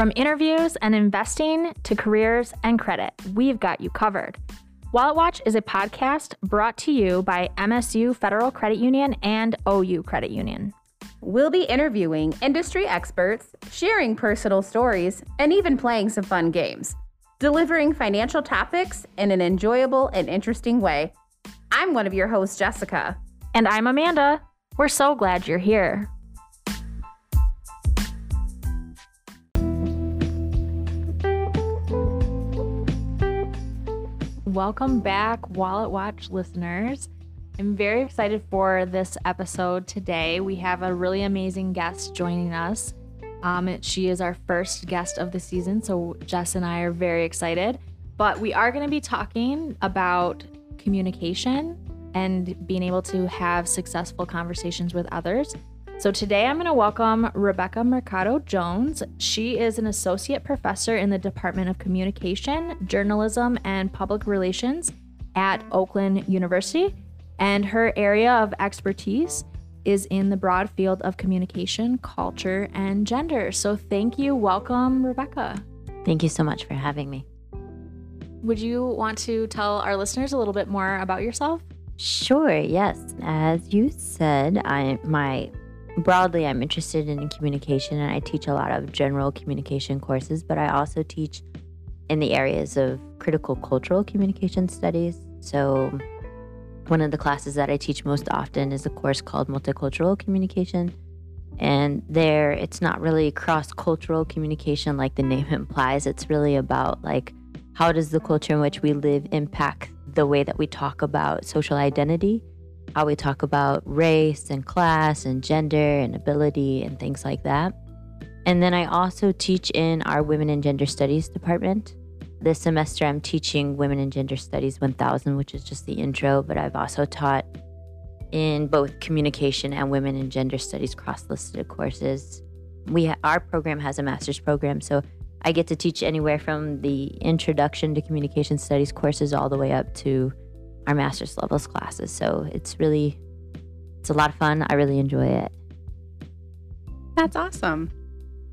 From interviews and investing to careers and credit, we've got you covered. Wallet Watch is a podcast brought to you by MSU Federal Credit Union and OU Credit Union. We'll be interviewing industry experts, sharing personal stories, and even playing some fun games, delivering financial topics in an enjoyable and interesting way. I'm one of your hosts, Jessica. And I'm Amanda. We're so glad you're here. Welcome back, Wallet Watch listeners. I'm very excited for this episode today. We have a really amazing guest joining us. Um, she is our first guest of the season, so Jess and I are very excited. But we are going to be talking about communication and being able to have successful conversations with others. So today I'm going to welcome Rebecca Mercado Jones. She is an associate professor in the Department of Communication, Journalism, and Public Relations at Oakland University. And her area of expertise is in the broad field of communication, culture, and gender. So thank you. Welcome, Rebecca. Thank you so much for having me. Would you want to tell our listeners a little bit more about yourself? Sure, yes. As you said, I my broadly, I'm interested in communication and I teach a lot of general communication courses, but I also teach in the areas of critical cultural communication studies. So, one of the classes that I teach most often is a course called Multicultural Communication. And there, it's not really cross cultural communication like the name implies. It's really about like how does the culture in which we live impact the way that we talk about social identity how we talk about race and class and gender and ability and things like that. And then I also teach in our Women and Gender Studies department. This semester, I'm teaching Women and Gender Studies 1000, which is just the intro, but I've also taught in both communication and women and gender studies cross-listed courses. We ha- our program has a master's program, so I get to teach anywhere from the introduction to communication studies courses all the way up to our master's levels classes. So it's really, it's a lot of fun. I really enjoy it. That's awesome.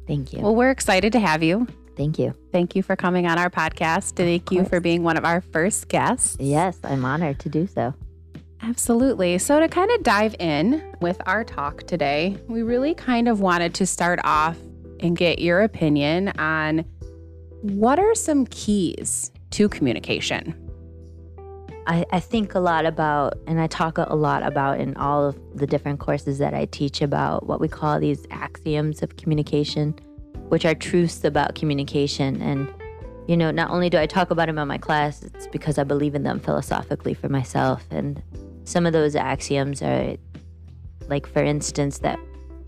Thank you. Well, we're excited to have you. Thank you. Thank you for coming on our podcast. Thank you for being one of our first guests. Yes, I'm honored to do so. Absolutely. So, to kind of dive in with our talk today, we really kind of wanted to start off and get your opinion on what are some keys to communication? I, I think a lot about, and I talk a lot about in all of the different courses that I teach about what we call these axioms of communication, which are truths about communication. And, you know, not only do I talk about them in my class, it's because I believe in them philosophically for myself. And some of those axioms are, like, for instance, that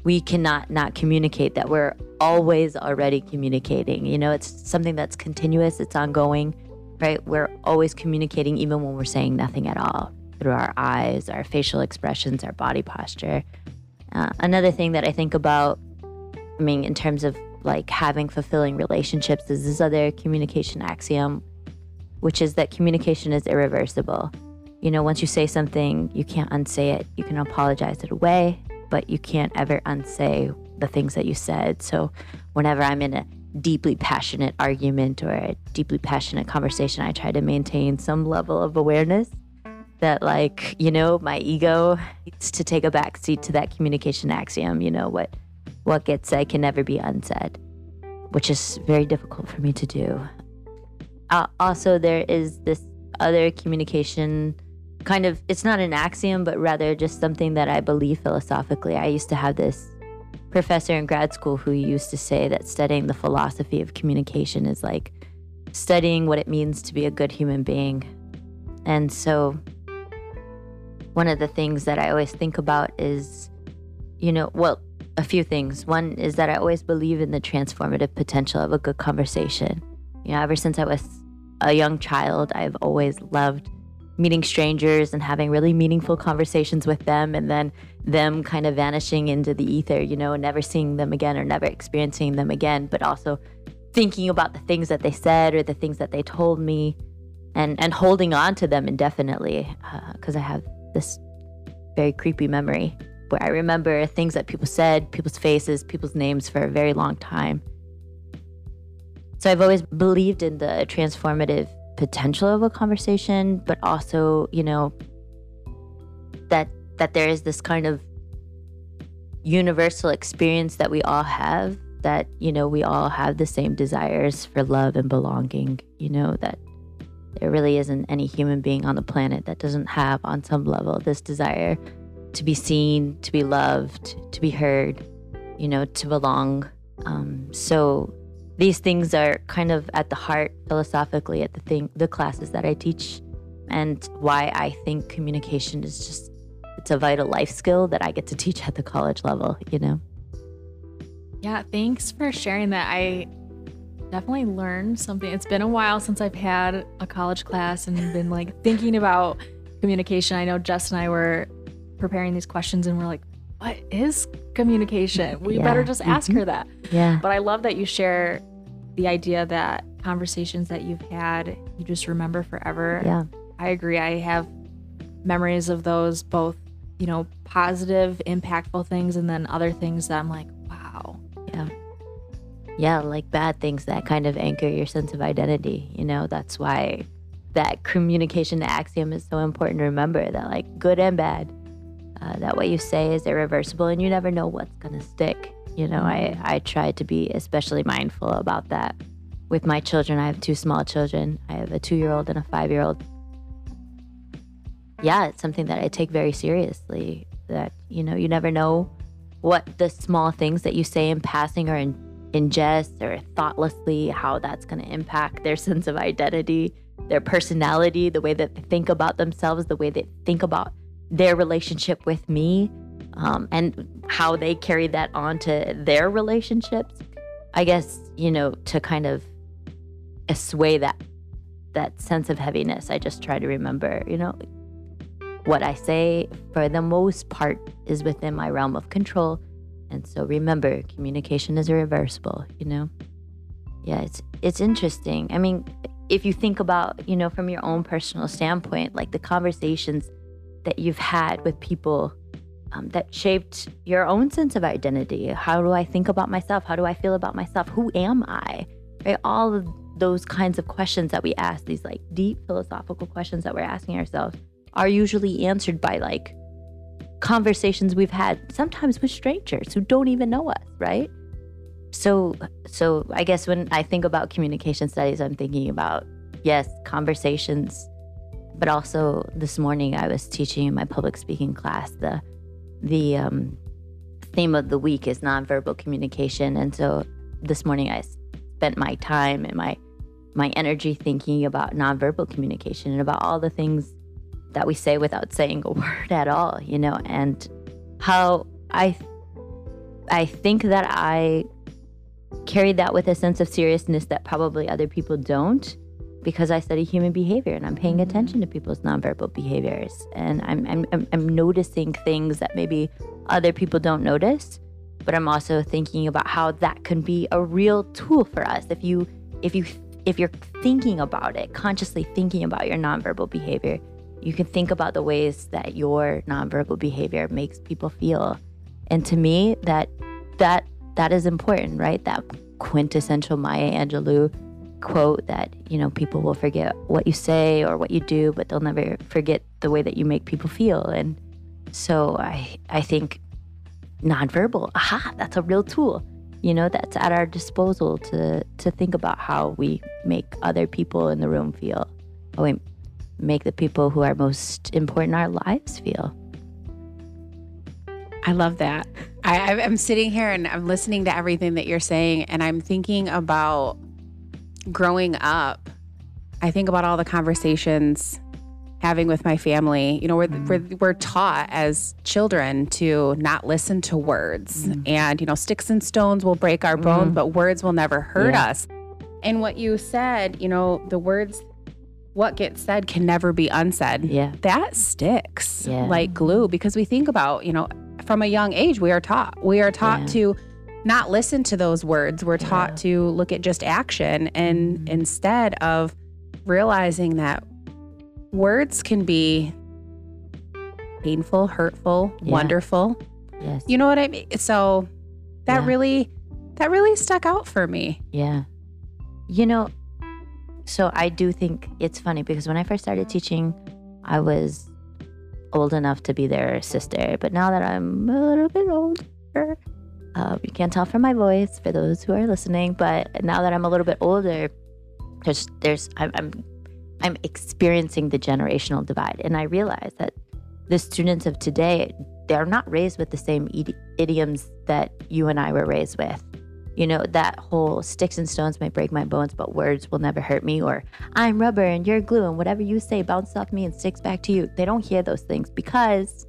we cannot not communicate, that we're always already communicating. You know, it's something that's continuous, it's ongoing right? We're always communicating even when we're saying nothing at all through our eyes, our facial expressions, our body posture. Uh, another thing that I think about, I mean, in terms of like having fulfilling relationships, is this other communication axiom, which is that communication is irreversible. You know, once you say something, you can't unsay it. You can apologize it away, but you can't ever unsay the things that you said. So, whenever I'm in a deeply passionate argument or a deeply passionate conversation, I try to maintain some level of awareness that, like, you know, my ego needs to take a backseat to that communication axiom. You know, what what gets said can never be unsaid, which is very difficult for me to do. Uh, also, there is this other communication kind of, it's not an axiom, but rather just something that I believe philosophically. I used to have this professor in grad school who used to say that studying the philosophy of communication is like studying what it means to be a good human being. And so, one of the things that I always think about is, you know, well, a few things. One is that I always believe in the transformative potential of a good conversation. You know, ever since I was a young child, I've always loved meeting strangers and having really meaningful conversations with them and then them kind of vanishing into the ether, you know, never seeing them again or never experiencing them again, but also thinking about the things that they said or the things that they told me and and holding on to them indefinitely because uh, I have this very creepy memory where I remember things that people said, people's faces, people's names for a very long time. so I've always believed in the transformative potential of a conversation, but also, you know, that that there is this kind of universal experience that we all have that, you know, we all have the same desires for love and belonging, you know, that there really isn't any human being on the planet that doesn't have on some level this desire to be seen, to be loved, to be heard, you know, to belong. Um, so these things are kind of at the heart philosophically at the thing the classes that I teach and why I think communication is just it's a vital life skill that I get to teach at the college level, you know. Yeah, thanks for sharing that. I definitely learned something. It's been a while since I've had a college class and been like thinking about communication. I know Jess and I were preparing these questions and we're like, what is communication? We Yeah. better just ask her mm-hmm. that. Yeah. But I love that you share the idea that conversations that you've had, you just remember forever. Yeah. I agree. I have memories of those, both, you know, positive, impactful things, and then other things that I'm like, wow. Yeah, Yeah, like bad things that kind of anchor your sense of identity. You know, that's why that communication axiom is so important to remember that, like, good and bad, uh, that what you say is irreversible and you never know what's going to stick. You know, I, I try to be especially mindful about that with my children. I have two small children, I have a two year old and a five year old. Yeah, it's something that I take very seriously. That, you know, you never know what the small things that you say in passing or in in jest or thoughtlessly, how that's going to impact their sense of identity, their personality, the way that they think about themselves, the way they think about their relationship with me, um, and how they carry that on to their relationships. I guess you know to kind of assuage that that sense of heaviness. I just try to remember, you know, what I say for the most part is within my realm of control and so remember, communication is irreversible, you know? Yeah, it's it's interesting. I mean, if you think about, you know, from your own personal standpoint, like the conversations that you've had with people um, that shaped your own sense of identity. How do I think about myself? How do I feel about myself? Who am I? Right? All of those kinds of questions that we ask, these like deep philosophical questions that we're asking ourselves, are usually answered by like conversations we've had sometimes with strangers who don't even know us, right? So so I guess when I think about communication studies, I'm thinking about yes, conversations, but also this morning I was teaching in my public speaking class the the um, theme of the week is nonverbal communication, and so this morning I spent my time and my my energy thinking about nonverbal communication and about all the things that we say without saying a word at all, you know, and how I I think that I carry that with a sense of seriousness that probably other people don't because I study human behavior and I'm paying mm-hmm. attention to people's nonverbal behaviors. And I'm I'm I'm, I'm noticing things that maybe other people don't notice, but I'm also thinking about how that can be a real tool for us. If you if you if you're thinking about it, consciously thinking about your nonverbal behavior, you can think about the ways that your nonverbal behavior makes people feel. And to me, that that that is important, right? That quintessential Maya Angelou quote that, you know, people will forget what you say or what you do, but they'll never forget the way that you make people feel. And so I I think nonverbal, aha, that's a real tool. You know, that's at our disposal to to think about how we make other people in the room feel. Oh, how we make the people who are most important in our lives feel. I love that. I, I- I'm sitting here and I'm listening to everything that you're saying, and I'm thinking about growing up. I think about all the conversations having with my family. You know, we're, we're, mm. we're taught as children to not listen to words, mm. and, you know, sticks and stones will break our bones, mm. but words will never hurt Yeah. us. And what you said, you know, the words, what gets said can never be unsaid Yeah. that sticks Yeah. like glue because we think about, you know, from a young age, we are taught. We are taught Yeah. to not listen to those words. We're taught Yeah. to look at just action. And Mhm. instead of realizing that words can be painful, hurtful, wonderful. Yes. You know what I mean? So that really, that really stuck out for me. Yeah. You know, so I do think it's funny because when I first started teaching, I was old enough to be their sister. But now that I'm a little bit older, uh, you can't tell from my voice for those who are listening. But now that I'm a little bit older, there's there's I'm I'm, I'm experiencing the generational divide, and I realize that the students of today they're not raised with the same idi- idioms that you and I were raised with. You know, that whole sticks and stones may break my bones, but words will never hurt me, or I'm rubber and you're glue, and whatever you say bounces off me and sticks back to you. They don't hear those things because,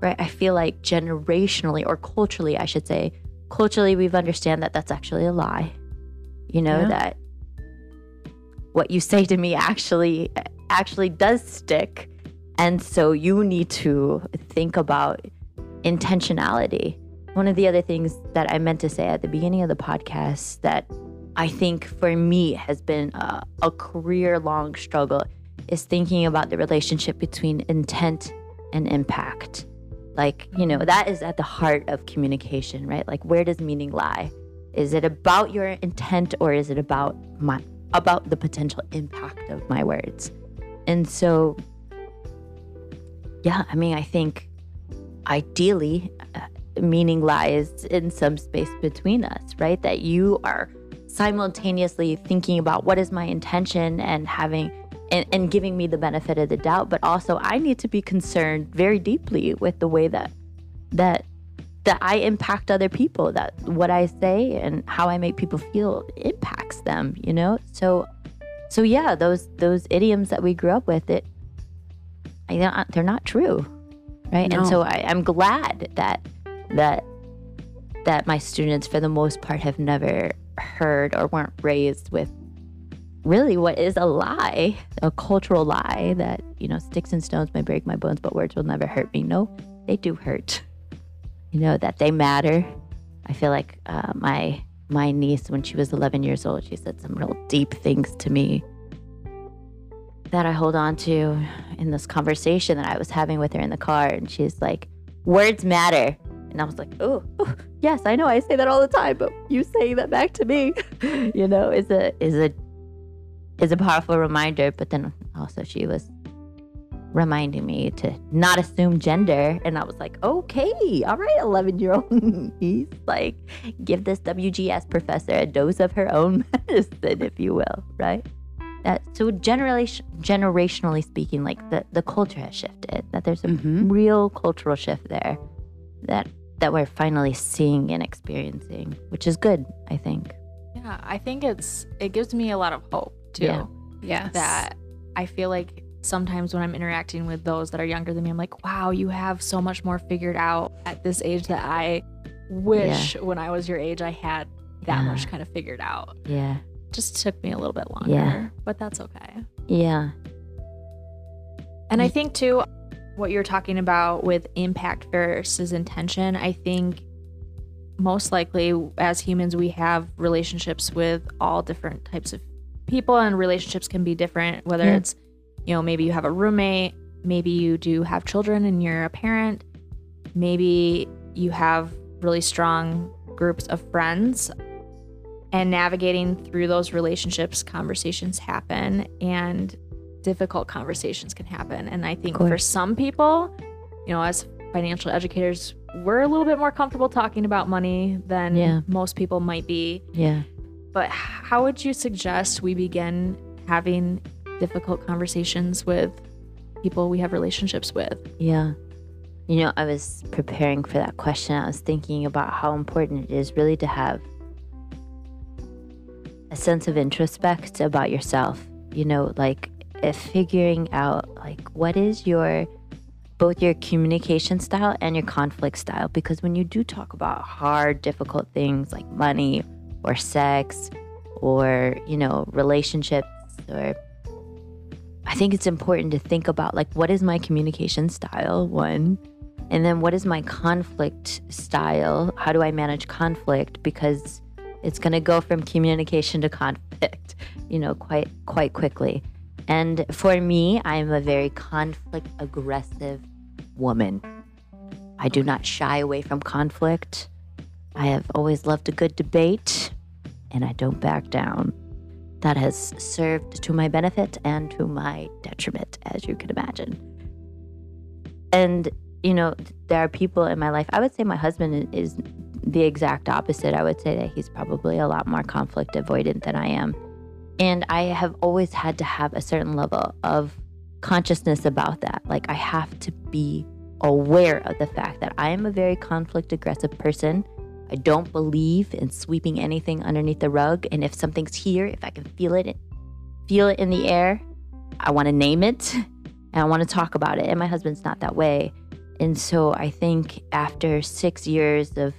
right, I feel like generationally or culturally, I should say, culturally, we've understand that that's actually a lie. You know, Yeah. that what you say to me actually actually does stick. And so you need to think about intentionality. One of the other things that I meant to say at the beginning of the podcast that I think for me has been a, a career long struggle is thinking about the relationship between intent and impact. Like, you know, that is at the heart of communication, right? Like where does meaning lie? Is it about your intent or is it about my about the potential impact of my words? And so yeah, I mean, I think ideally meaning lies in some space between us, right? That you are simultaneously thinking about what is my intention and having and, and giving me the benefit of the doubt, but also I need to be concerned very deeply with the way that that that I impact other people, that what I say and how I make people feel impacts them, you know? So so yeah, those those idioms that we grew up with, it I they're not true, right? And so I, I'm glad that that that my students, for the most part, have never heard or weren't raised with really what is a lie, a cultural lie that you know sticks and stones may break my bones, but words will never hurt me. No, they do hurt. You know that they matter. I feel like uh, my my niece, when she was 11 years old, she said some real deep things to me that I hold on to in this conversation that I was having with her in the car. And she's like, words matter. And I was like, oh, oh, yes, I know. I say that all the time, but you saying that back to me, you know, is a is a is a powerful reminder. But then also she was reminding me to not assume gender. And I was like, okay, all right, 11 year old. He's like, give this WGS professor a dose of her own medicine, if you will, right? That, so generally, generationally speaking, like the, the culture has shifted. That there's a Mhm. real cultural shift there that that we're finally seeing and experiencing, which is good, I think. Yeah, I think it's it gives me a lot of hope too. Yeah. Yes. That I feel like sometimes when I'm interacting with those that are younger than me, I'm like, wow, you have so much more figured out at this age that I wish when I was your age I had that Yeah. much kind of figured out. Yeah, Just took me a little bit longer. Yeah. But that's okay. yeah, And I think too, what you're talking about with impact versus intention, I think most likely as humans, we have relationships with all different types of people, and relationships can be different, whether Yeah. it's, you know, maybe you have a roommate, maybe you do have children and you're a parent, maybe you have really strong groups of friends. And navigating through those relationships, conversations happen, and difficult conversations can happen. And I think for some people, you know, as financial educators, we're a little bit more comfortable talking about money than Yeah. most people might be. yeah. But how would you suggest we begin having difficult conversations with people we have relationships with? Yeah. You know, I was preparing for that question. I was thinking about how important it is really to have a sense of introspect about yourself. You know, like if figuring out like what is your both your communication style and your conflict style because when you do talk about hard difficult things like money or sex or, you know, relationships or I think it's important to think about like what is my communication style one and then what is my conflict style? How do I manage conflict because it's going to go from communication to conflict, you know, quite quite quickly. And for me, I'm a very conflict aggressive woman. I do not shy away from conflict. I have always loved a good debate and I don't back down. that has served to my benefit and to my detriment, as you can imagine. And, you know, there are people in my life, I would say my husband is the exact opposite. I would say that he's probably a lot more conflict avoidant than I am. And I have always had to have a certain level of consciousness about that. Like, I have to be aware of the fact that I am a very conflict aggressive person. I don't believe in sweeping anything underneath the rug. And if something's here, if I can feel it, feel it in the air, I want to name it and I want to talk about it. And my husband's not that way. And so I think after six years of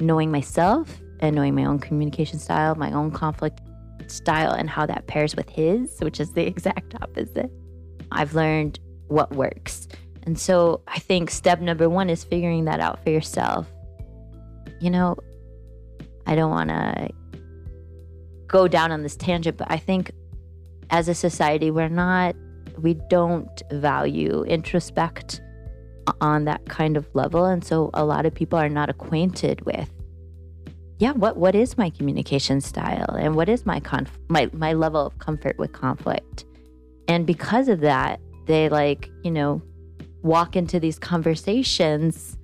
knowing myself and knowing my own communication style, my own conflict style, and how that pairs with his, which is the exact opposite, I've learned what works. And so I think step number one is figuring that out for yourself. You know, I don't want to go down on this tangent, but I think as a society, we're not, we don't value introspect on that kind of level. And so a lot of people are not acquainted with, yeah, what, what is my communication style and what is my, conf- my, my level of comfort with conflict? And because of that, they like, you know, walk into these conversations,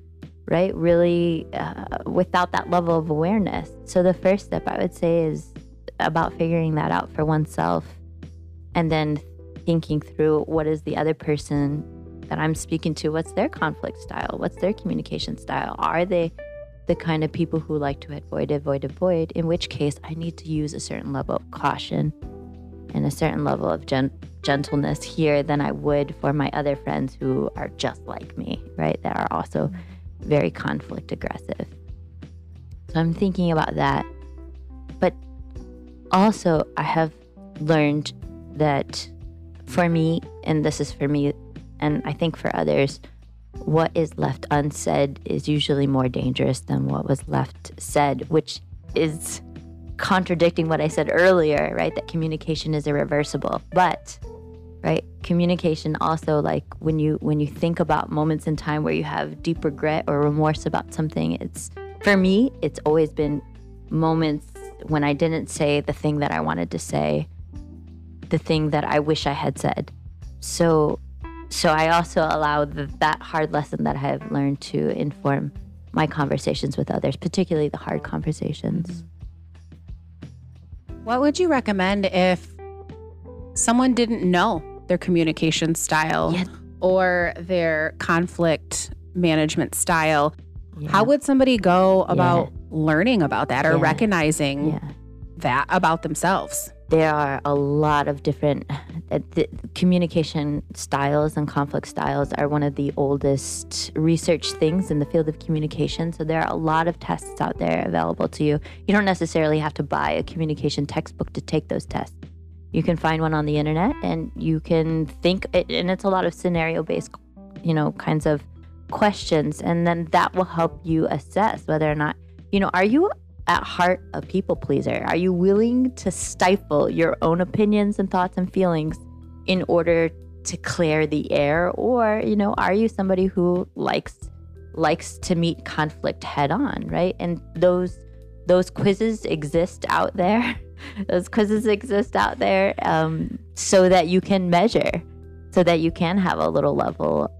right? Really uh, without that level of awareness. So the first step I would say is about figuring that out for oneself and then thinking through what is the other person that I'm speaking to, what's their conflict style? What's their communication style? Are they the kind of people who like to avoid, avoid, avoid? In which case, I need to use a certain level of caution and a certain level of gen- gentleness here than I would for my other friends who are just like me, right? That are also very conflict aggressive. So I'm thinking about that. But also, I have learned that for me, and this is for me, and I think for others, what is left unsaid is usually more dangerous than what was left said, which is contradicting what I said earlier, right? That communication is irreversible. But right, communication also like when you when you think about moments in time where you have deep regret or remorse about something, it's for me, it's always been moments when I didn't say the thing that I wanted to say, the thing that I wish I had said. So so I also allow the, that hard lesson that I have learned to inform my conversations with others, particularly the hard conversations. What would you recommend if someone didn't know their communication style yes. or their conflict management style? Yeah. How would somebody go about yeah. learning about that or yeah. recognizing that about themselves? There are a lot of different uh, communication styles and conflict styles are one of the oldest research things in the field of communication. So there are a lot of tests out there available to you. You don't necessarily have to buy a communication textbook to take those tests. You can find one on the internet and you can think and it's a lot of scenario based you know kinds of questions. And then that will help you assess whether or not you know are you at heart a people pleaser? Are you willing to stifle your own opinions and thoughts and feelings in order to clear the air or, you know, are you somebody who likes likes to meet conflict head on, right? And those those quizzes exist out there. those quizzes exist out there um, so that you can measure, so that you can have a little level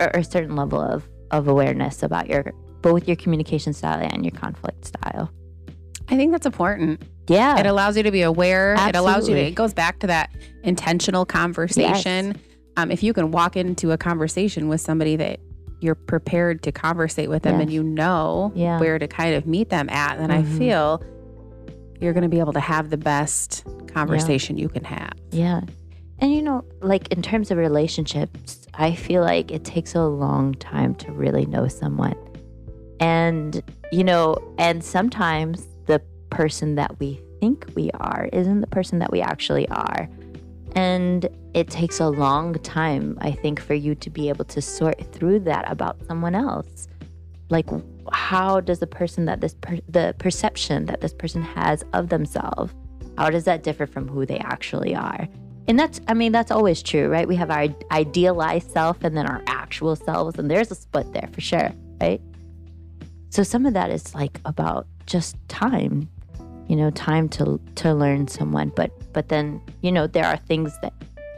or a certain level of of awareness about your both your communication style and your conflict style. I think that's important. Yeah. It allows you to be aware. Absolutely. It allows you to, it goes back to that intentional conversation. Yes. Um, if you can walk into a conversation with somebody that you're prepared to conversate with them yes. and you know yeah. where to kind of meet them at, then mm-hmm. I feel you're going to be able to have the best conversation yeah. you can have. Yeah. And you know, like in terms of relationships, I feel like it takes a long time to really know someone. And, you know, and sometimes person that we think we are isn't the person that we actually are. And it takes a long time, I think, for you to be able to sort through that about someone else. Like, how does the person that this, per- the perception that this person has of themselves, how does that differ from who they actually are? And that's, I mean, that's always true, right? We have our idealized self and then our actual selves, and there's a split there for sure, right? So some of that is like about just time you know, time to to learn someone. But but then, you know, there are things that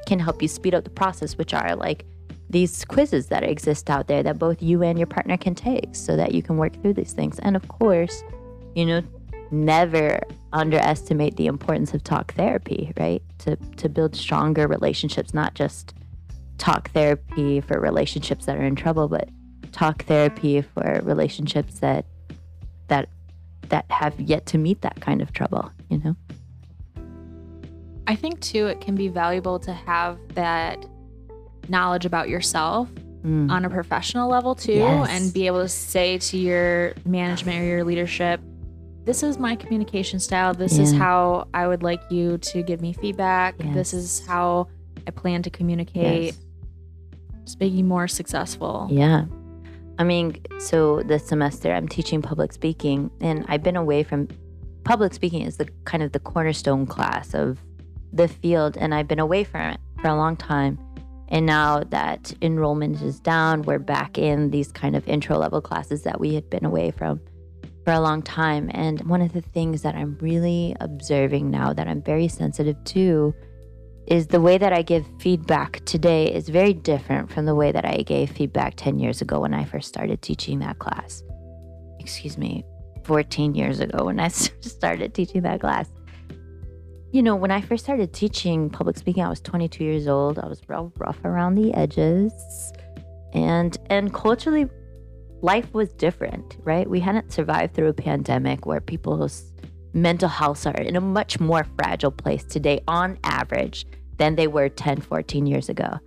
can help you speed up the process, which are like these quizzes that exist out there that both you and your partner can take so that you can work through these things. And of course, you know, never underestimate the importance of talk therapy, right? To to build stronger relationships, not just talk therapy for relationships that are in trouble, but talk therapy for relationships that that that have yet to meet that kind of trouble, you know? I think too it can be valuable to have that knowledge about yourself Mm. on a professional level too Yes. and be able to say to your management or your leadership this is my communication style this is how i would like you to give me feedback this is how i plan to communicate Yes. just you more successful Yeah. I mean, so this semester I'm teaching public speaking and I've been away from public speaking is the kind of the cornerstone class of the field and I've been away from it for a long time. And now that enrollment is down, we're back in these kind of intro level classes that we had been away from for a long time. And one of the things that I'm really observing now that I'm very sensitive to is the way that I give feedback today is very different from the way that I gave feedback 10 years ago when I first started teaching that class. Excuse me, 14 years ago when I started teaching that class. You know, when I first started teaching public speaking, I was 22 years old. I was real rough around the edges. And and culturally life was different, right? We hadn't survived through a pandemic where people's mental health are in a much more fragile place today on average than they were 10, 14 years ago.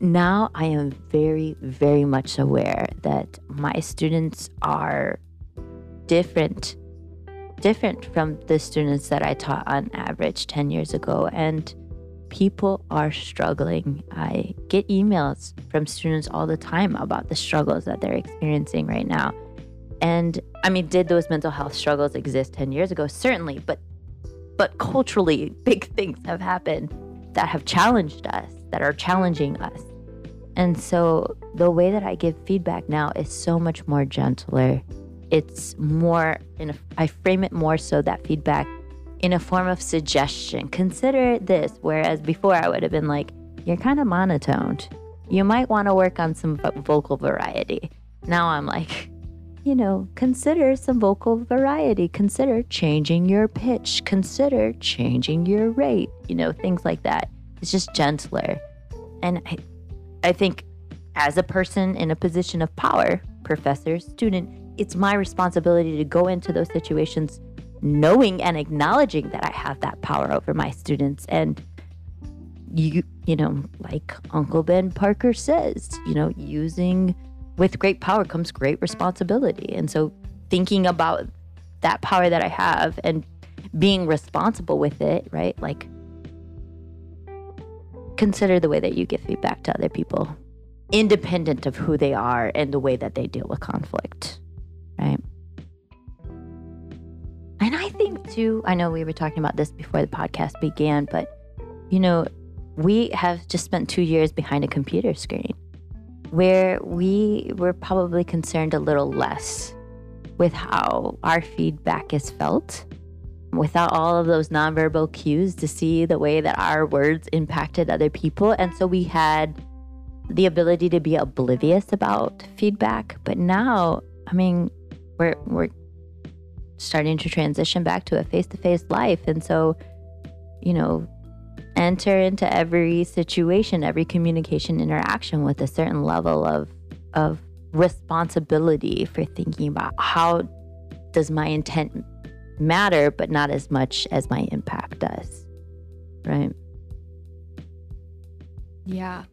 Now I am very, very much aware that my students are different, different from the students that I taught on average 10 years ago. And people are struggling. I get emails from students all the time about the struggles that they're experiencing right now. And I mean, did those mental health struggles exist 10 years ago? Certainly, but but culturally big things have happened that have challenged us, that are challenging us. And so the way that I give feedback now is so much more gentler. It's more in a, I frame it more so that feedback in a form of suggestion. Consider this whereas before I would have been like you're kind of monotoned. You might want to work on some vocal variety. Now I'm like you know, consider some vocal variety. Consider changing your pitch. Consider changing your rate. You know, things like that. It's just gentler. And I, I think as a person in a position of power, professor, student, it's my responsibility to go into those situations knowing and acknowledging that I have that power over my students and you you know like uncle ben parker says you know using with great power comes great responsibility. And so thinking about that power that I have and being responsible with it, right? Like consider the way that you give feedback to other people, independent of who they are and the way that they deal with conflict, right? And I think too, I know we were talking about this before the podcast began, but you know, we have just spent two years behind a computer screen where we were probably concerned a little less with how our feedback is felt without all of those nonverbal cues to see the way that our words impacted other people. And so we had the ability to be oblivious about feedback. But now, I mean, we're, we're starting to transition back to a face to face life. And so, you know, enter into every situation, every communication interaction with a certain level of of responsibility for thinking about how does my intent matter, but not as much as my impact does. Right? yeah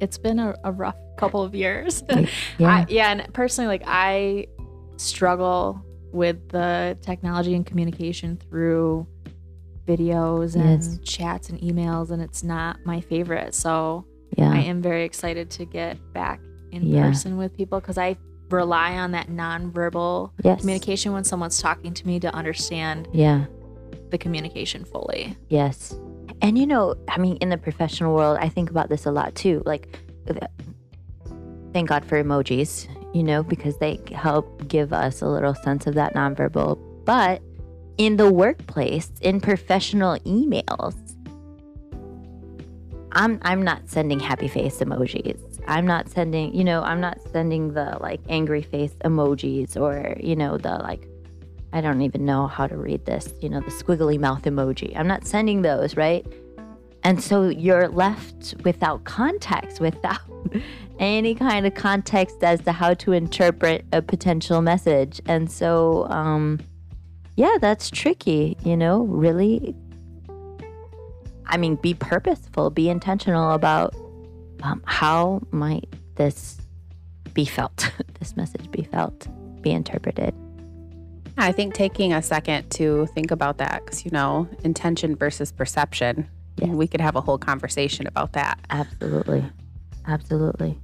it's been a, a rough couple of years Yeah. I, yeah and personally like i struggle with the technology and communication through videos and Yes. chats and emails and it's not my favorite so yeah. i am very excited to get back in Yeah. person with people because i rely on that nonverbal yes. communication when someone's talking to me to understand Yeah. the communication fully Yes. And you know, I mean, in the professional world, I think about this a lot too. Like, thank God for emojis, you know, because they help give us a little sense of that nonverbal. But in the workplace, in professional emails, I'm I'm not sending happy face emojis. I'm not sending, you know, I'm not sending the like angry face emojis or, you know, the like I don't even know how to read this, you know, the squiggly mouth emoji. I'm not sending those, right? And so you're left without context, without any kind of context as to how to interpret a potential message. And so, um, yeah, that's tricky, you know, really. I mean, be purposeful, be intentional about um, how might this be felt, this message be felt, be interpreted. I think taking a second to think about that, because, you know, intention versus perception, Yes. we could have a whole conversation about that. Absolutely. Absolutely.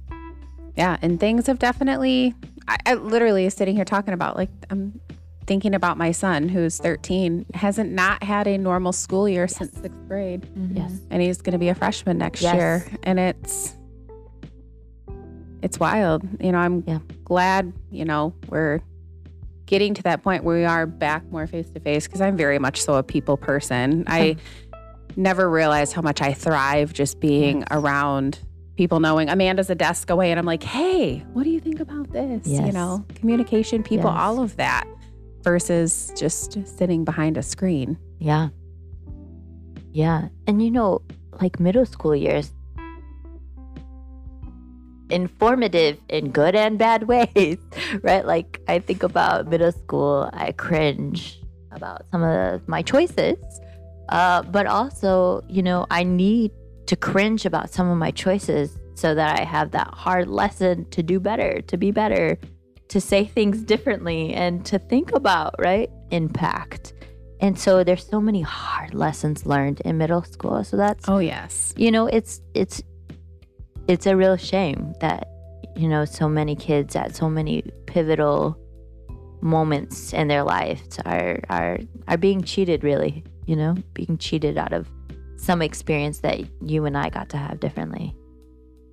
Yeah. And things have definitely, I, I literally sitting here talking about, like, I'm thinking about my son who's 13, hasn't not had a normal school year since sixth grade. Mm-hmm. Yes. and he's going to be a freshman next Yes. year and it's it's wild you know i'm Yeah. glad you know we're getting to that point where we are back more face to face because i'm very much so a people person i never realized how much i thrive just being Yes. around people knowing amanda's a desk away and i'm like hey what do you think about this Yes. you know communication people Yes. all of that versus just sitting behind a screen Yeah. Yeah. And you know, like middle school years, informative in good and bad ways, right? Like I think about middle school, I cringe about some of my choices. Uh, but also, you know, I need to cringe about some of my choices so that I have that hard lesson to do better, to be better, to say things differently, and to think about, right? Impact. And so there's so many hard lessons learned in middle school. So that's oh yes you know, it's it's it's a real shame that you know so many kids at so many pivotal moments in their lives are are are being cheated really, you know, being cheated out of some experience that you and I got to have differently.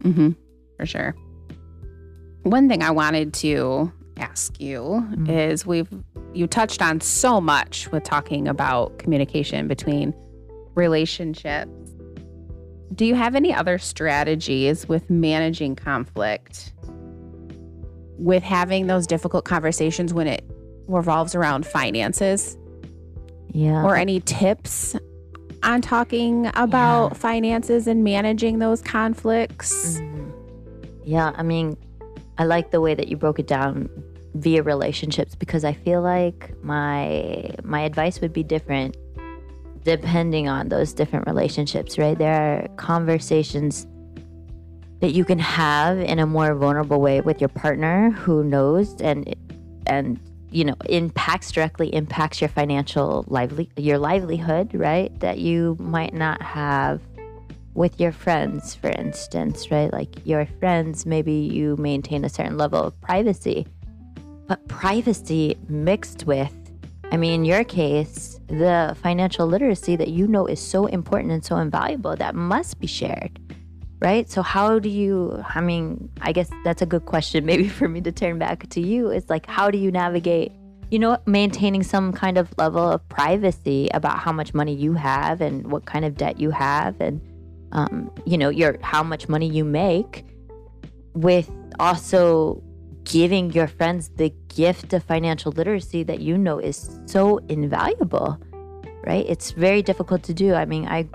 Mm-hmm. For sure. One thing I wanted to ask you Mhm. is we've you touched on so much with talking about communication between relationships. Do you have any other strategies with managing conflict? With having those difficult conversations when it revolves around finances? Yeah. or any tips on talking about Yeah. finances and managing those conflicts? Mhm. Yeah, I mean, I like the way that you broke it down via relationships because I feel like my my advice would be different depending on those different relationships, right? There are conversations that you can have in a more vulnerable way with your partner who knows and and you know impacts directly impacts your financial lively your livelihood, right? That you might not have with your friends, for instance, right? Like your friends, maybe you maintain a certain level of privacy, but privacy mixed with, I mean, in your case, the financial literacy that you know is so important and so invaluable that must be shared, right? So, how do you, I mean, I guess that's a good question maybe for me to turn back to you. It's like, how do you navigate? You know, maintaining some kind of level of privacy about how much money you have and what kind of debt you have and um, you know your how much money you make with also giving your friends the gift of financial literacy that you know is so invaluable right? It's very difficult to do. I mean i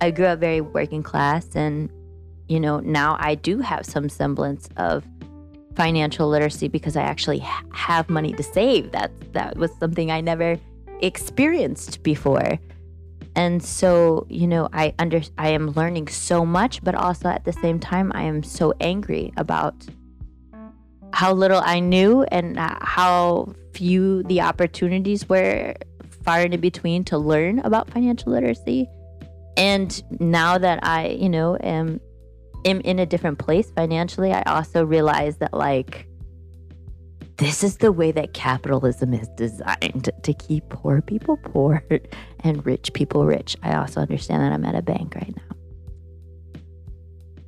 i grew up very working class and you know now i do have some semblance of financial literacy because i actually ha- have money to save. That that was something i never experienced before and so, you know, I under I am learning so much, but also at the same time, I am so angry about how little I knew and uh, how few the opportunities were far in between to learn about financial literacy. And now that I, you know, am am in a different place financially, I also realize that like this is the way that capitalism is designed to keep poor people poor and rich people rich. I also understand that I'm at a bank right now.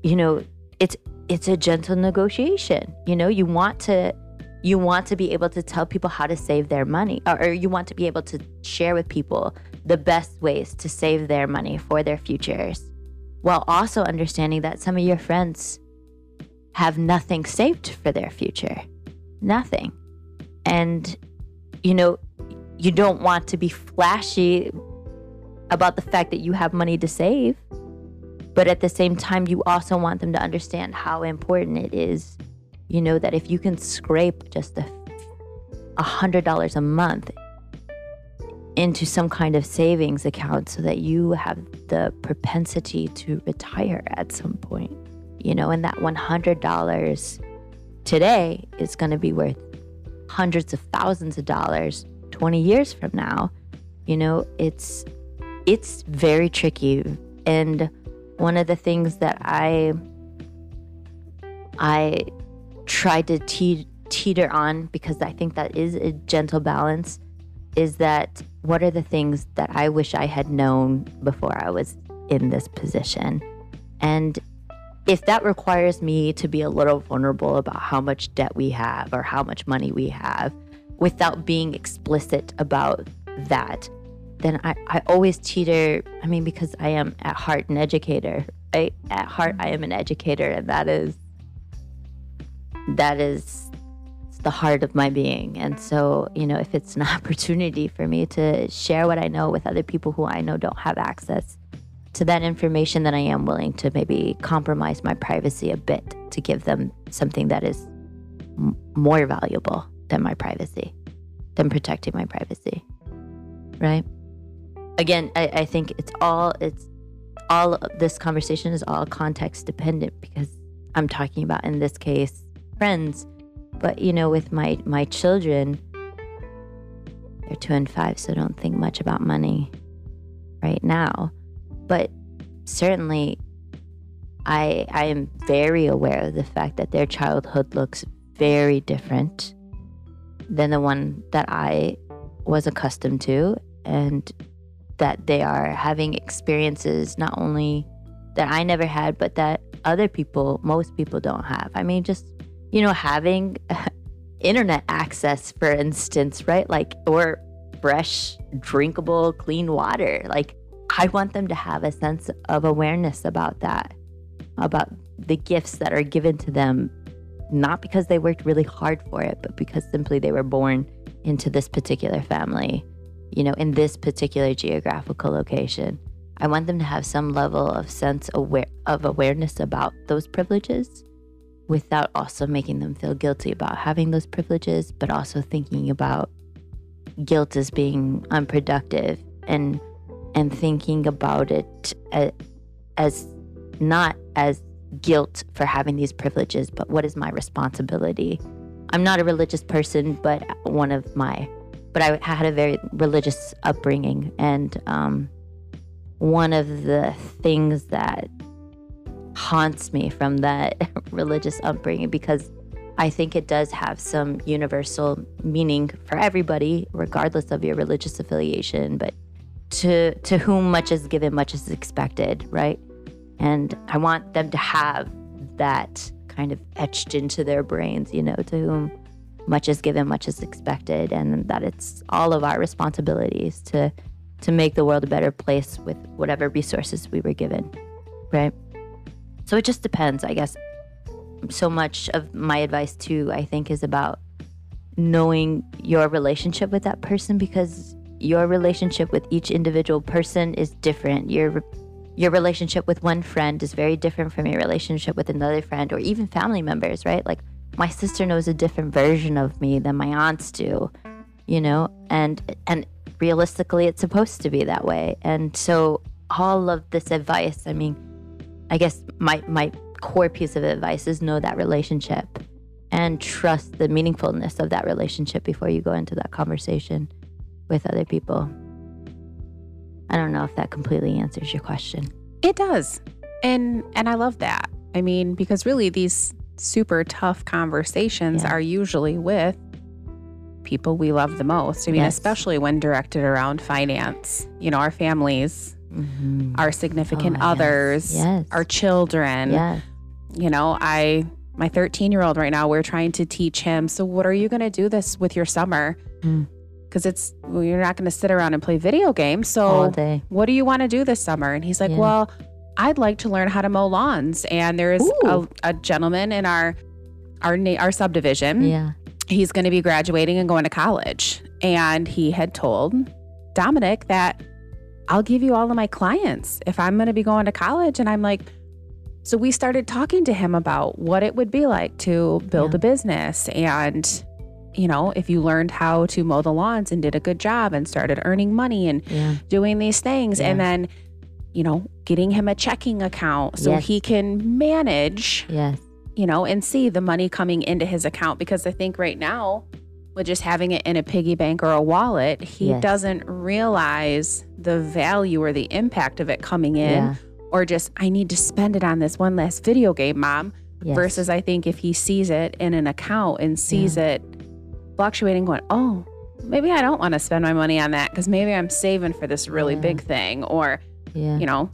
You know, it's it's a gentle negotiation. You know, you want to you want to be able to tell people how to save their money, or, or you want to be able to share with people the best ways to save their money for their futures, while also understanding that some of your friends have nothing saved for their future. Nothing. And, you know, you don't want to be flashy about the fact that you have money to save. But at the same time, you also want them to understand how important it is you know that if you can scrape just a a hundred dollars a month into some kind of savings account so that you have the propensity to retire at some point you know and that $100 today is going to be worth hundreds of thousands of dollars 20 years from now you know it's it's very tricky and one of the things that i i tried to te- teeter on because I think that is a gentle balance is that what are the things that I wish I had known before I was in this position? And if that requires me to be a little vulnerable about how much debt we have or how much money we have without being explicit about that, then I, I always teeter. I mean, because I am at heart an educator, right? At heart, I am an educator, and that is that is the heart of my being. And so, you know, if it's an opportunity for me to share what I know with other people who I know don't have access to that information, then I am willing to maybe compromise my privacy a bit to give them something that is m- more valuable than my privacy, than protecting my privacy. Right? Again, I, I think it's all, it's all, this conversation is all context dependent because I'm talking about in this case friends. But you know, with my my children, they're two and five, so don't think much about money right now. But certainly, I I am very aware of the fact that their childhood looks very different than the one that I was accustomed to, and that they are having experiences not only that I never had, but that other people, most people don't have. I mean, just you know, having internet access, for instance, right? Like, or fresh, drinkable, clean water. Like, I want them to have a sense of awareness about that, about the gifts that are given to them, not because they worked really hard for it, but because simply they were born into this particular family, you know, in this particular geographical location. I want them to have some level of sense aware of awareness about those privileges without also making them feel guilty about having those privileges, but also thinking about guilt as being unproductive and and thinking about it as, as not as guilt for having these privileges, but what is my responsibility? I'm not a religious person, but one of my, but I had a very religious upbringing, and um, one of the things that haunts me from that religious upbringing because I think it does have some universal meaning for everybody, regardless of your religious affiliation. But to to whom much is given, much is expected, right? And I want them to have that kind of etched into their brains, you know, to whom much is given, much is expected, and that it's all of our responsibilities to to make the world a better place with whatever resources we were given, right? So it just depends, I guess. So much of my advice, too, I think, is about knowing your relationship with that person because your relationship with each individual person is different. Your your relationship with one friend is very different from your relationship with another friend or even family members, right? Like my sister knows a different version of me than my aunts do, you know? And and realistically it's supposed to be that way. And so all of this advice, I mean, I guess my my core piece of advice is know that relationship and trust the meaningfulness of that relationship before you go into that conversation with other people. I don't know if that completely answers your question. It does. And and I love that. I mean, because really these super tough conversations Yeah. are usually with people we love the most. I mean, Yes. especially when directed around finance. You know, our families, Mm-hmm. our significant Oh, others, Yes. our children. You know, I my 13 year old right now, we're trying to teach him. So, what are you going to do this with your summer? Mm. Because it's, well, you're not going to sit around and play video games. So, what do you want to do this summer? And he's like, Yeah. well, I'd like to learn how to mow lawns. And there's a, a gentleman in our, our, our subdivision. Yeah. He's going to be graduating and going to college. And he had told Dominic that I'll give you all of my clients if I'm going to be going to college. And I'm like, so we started talking to him about what it would be like to build Yeah. a business. And, you know, if you learned how to mow the lawns and did a good job and started earning money and Yeah. doing these things and then you know getting him a checking account so Yes. he can manage Yes. you know and see the money coming into his account because i think right now with just having it in a piggy bank or a wallet he Yes. doesn't realize the value or the impact of it coming in Yeah. or just i need to spend it on this one last video game mom Yes. versus i think if he sees it in an account and sees it fluctuating going oh maybe i don't want to spend my money on that because maybe i'm saving for this really Yeah. big thing or Yeah. you know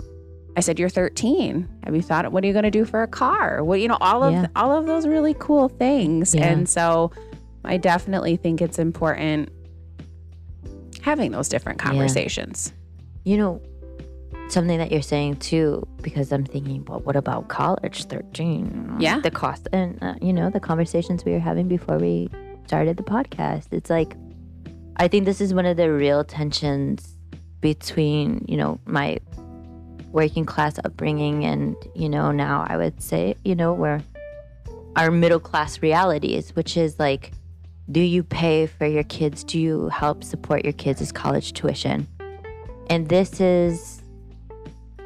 i said you're 13 have you thought what are you going to do for a car what you know all of Yeah. all of those really cool things and so i definitely think it's important having those different conversations You know, something that you're saying too, because I'm thinking, well, what about college? 13. Yeah. The cost. And, uh, you know, the conversations we were having before we started the podcast. It's like, I think this is one of the real tensions between, you know, my working class upbringing and, you know, now I would say, you know, where our middle class realities, which is like, do you pay for your kids? Do you help support your kids' college tuition? and this is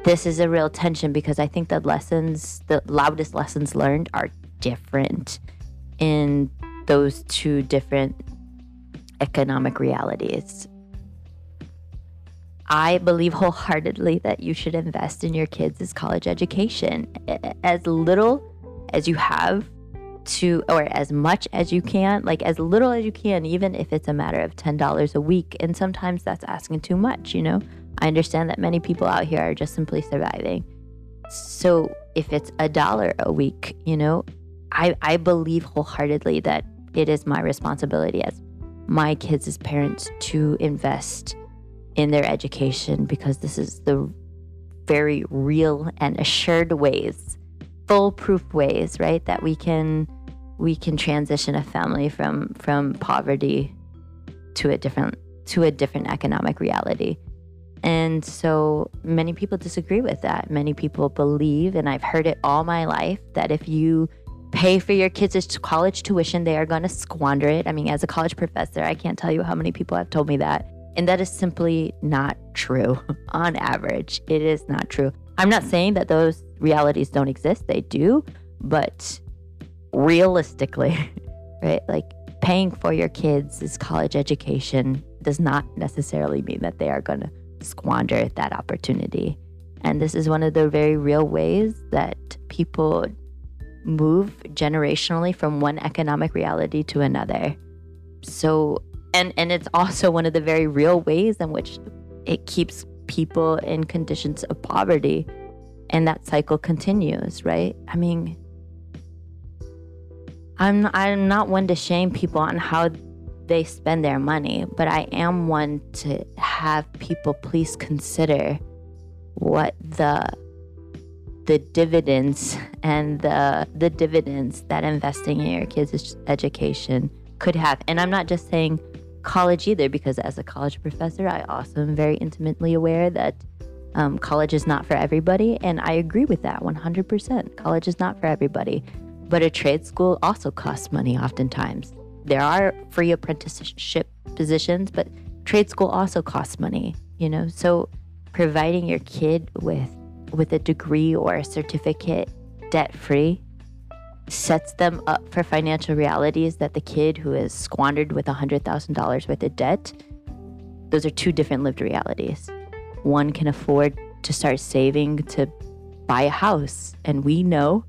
this is a real tension because i think the lessons the loudest lessons learned are different in those two different economic realities. I believe wholeheartedly that you should invest in your kids' college education. As little as you have to or as much as you can like as little as you can even if it's a matter of $10 a week. And sometimes that's asking too much you know? I understand that many people out here are just simply surviving. So if it's a dollar a week you know i i believe wholeheartedly that it is my responsibility as my kids as parents to invest in their education because this is the very real and assured ways foolproof ways right that we can we can transition a family from from poverty to a different to a different economic reality. And so many people disagree with that. Many people believe and i've heard it all my life that if you pay for your kids' college tuition they are going to squander it. I mean as a college professor i can't tell you how many people have told me that and that is simply not true. On average it is not true. I'm not saying that those realities don't exist they do but realistically right like paying for your kids' college education does not necessarily mean that they are going to squander that opportunity. And this is one of the very real ways that people move generationally from one economic reality to another. So and and it's also one of the very real ways in which it keeps people in conditions of poverty. And that cycle continues right? I mean i'm i'm not one to shame people on how they spend their money but i am one to have people please consider what the the dividends and the the dividends that investing in your kids' education could have. And i'm not just saying college either because as a college professor i also am very intimately aware that um, college is not for everybody and i agree with that 100% college is not for everybody but a trade school also costs money oftentimes. There are free apprenticeship positions but trade school also costs money you know? So providing your kid with with a degree or a certificate debt free sets them up for financial realities that the kid who is squandered with $100,000 worth of debt, those are two different lived realities. One can afford to start saving to buy a house. And we know,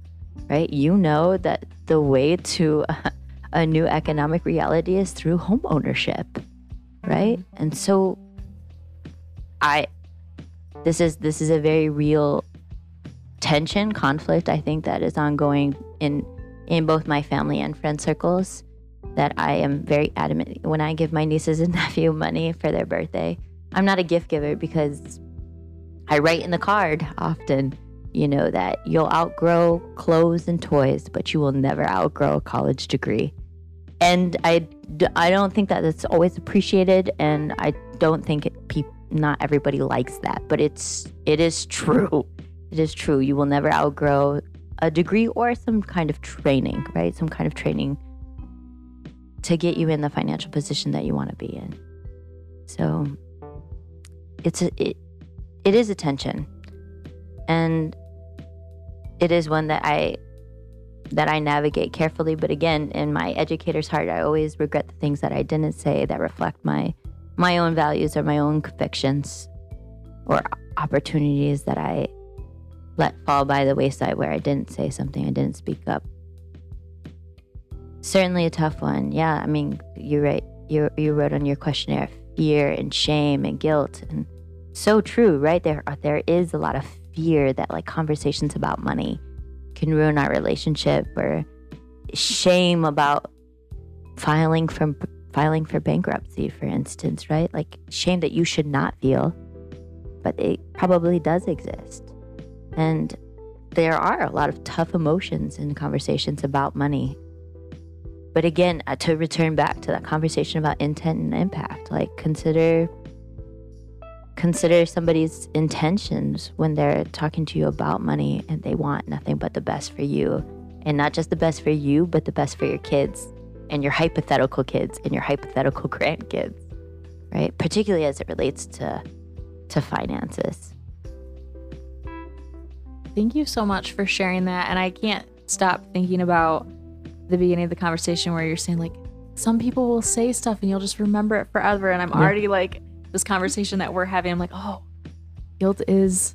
right? You know that the way to a, a new economic reality is through home ownership, right? Mm-hmm. And so I this is this is a very real tension conflict i think that is ongoing in in both my family and friend circles that I am very adamant when I give my nieces and nephew money for their birthday. I'm not a gift giver because I write in the card often, you know, that you'll outgrow clothes and toys, but you will never outgrow a college degree. And I, I don't think that it's always appreciated, and I don't think it, not everybody likes that, but it's it is true. It is true. You will never outgrow a degree or some kind of training, right? Some kind of training to get you in the financial position that you want to be in. So it's a, it it is a tension. And it is one that I that I navigate carefully, but again, in my educator's heart, I always regret the things that I didn't say that reflect my my own values or my own convictions or opportunities that I let fall by the wayside where I didn't say something, I didn't speak up. Certainly a tough one. Yeah, I mean, you're right. You you wrote on your questionnaire fear and shame and guilt and so true, right? There there is a lot of fear that like conversations about money can ruin our relationship or shame about filing from filing for bankruptcy, for instance, right? Like shame that you should not feel, but it probably does exist. And there are a lot of tough emotions in conversations about money. But again, uh, to return back to that conversation about intent and impact, like consider consider somebody's intentions when they're talking to you about money and they want nothing but the best for you. And not just the best for you, but the best for your kids and your hypothetical kids and your hypothetical grandkids, right? Particularly as it relates to to finances. Thank you so much for sharing that. And I can't stop thinking about the beginning of the conversation where you're saying like some people will say stuff and you'll just remember it forever. And I'm yeah. already like this conversation that we're having. I'm like, oh, guilt is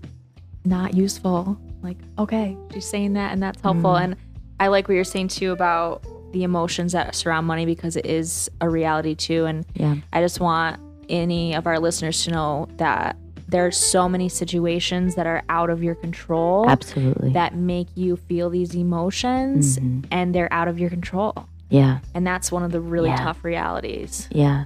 not useful. Like, okay, she's saying that and that's helpful. Mm. And I like what you're saying too about the emotions that surround money because it is a reality too. And yeah. I just want any of our listeners to know that there are so many situations that are out of your control. Absolutely. That make you feel these emotions mm-hmm. and they're out of your control. Yeah. And that's one of the really yeah. tough realities. Yeah.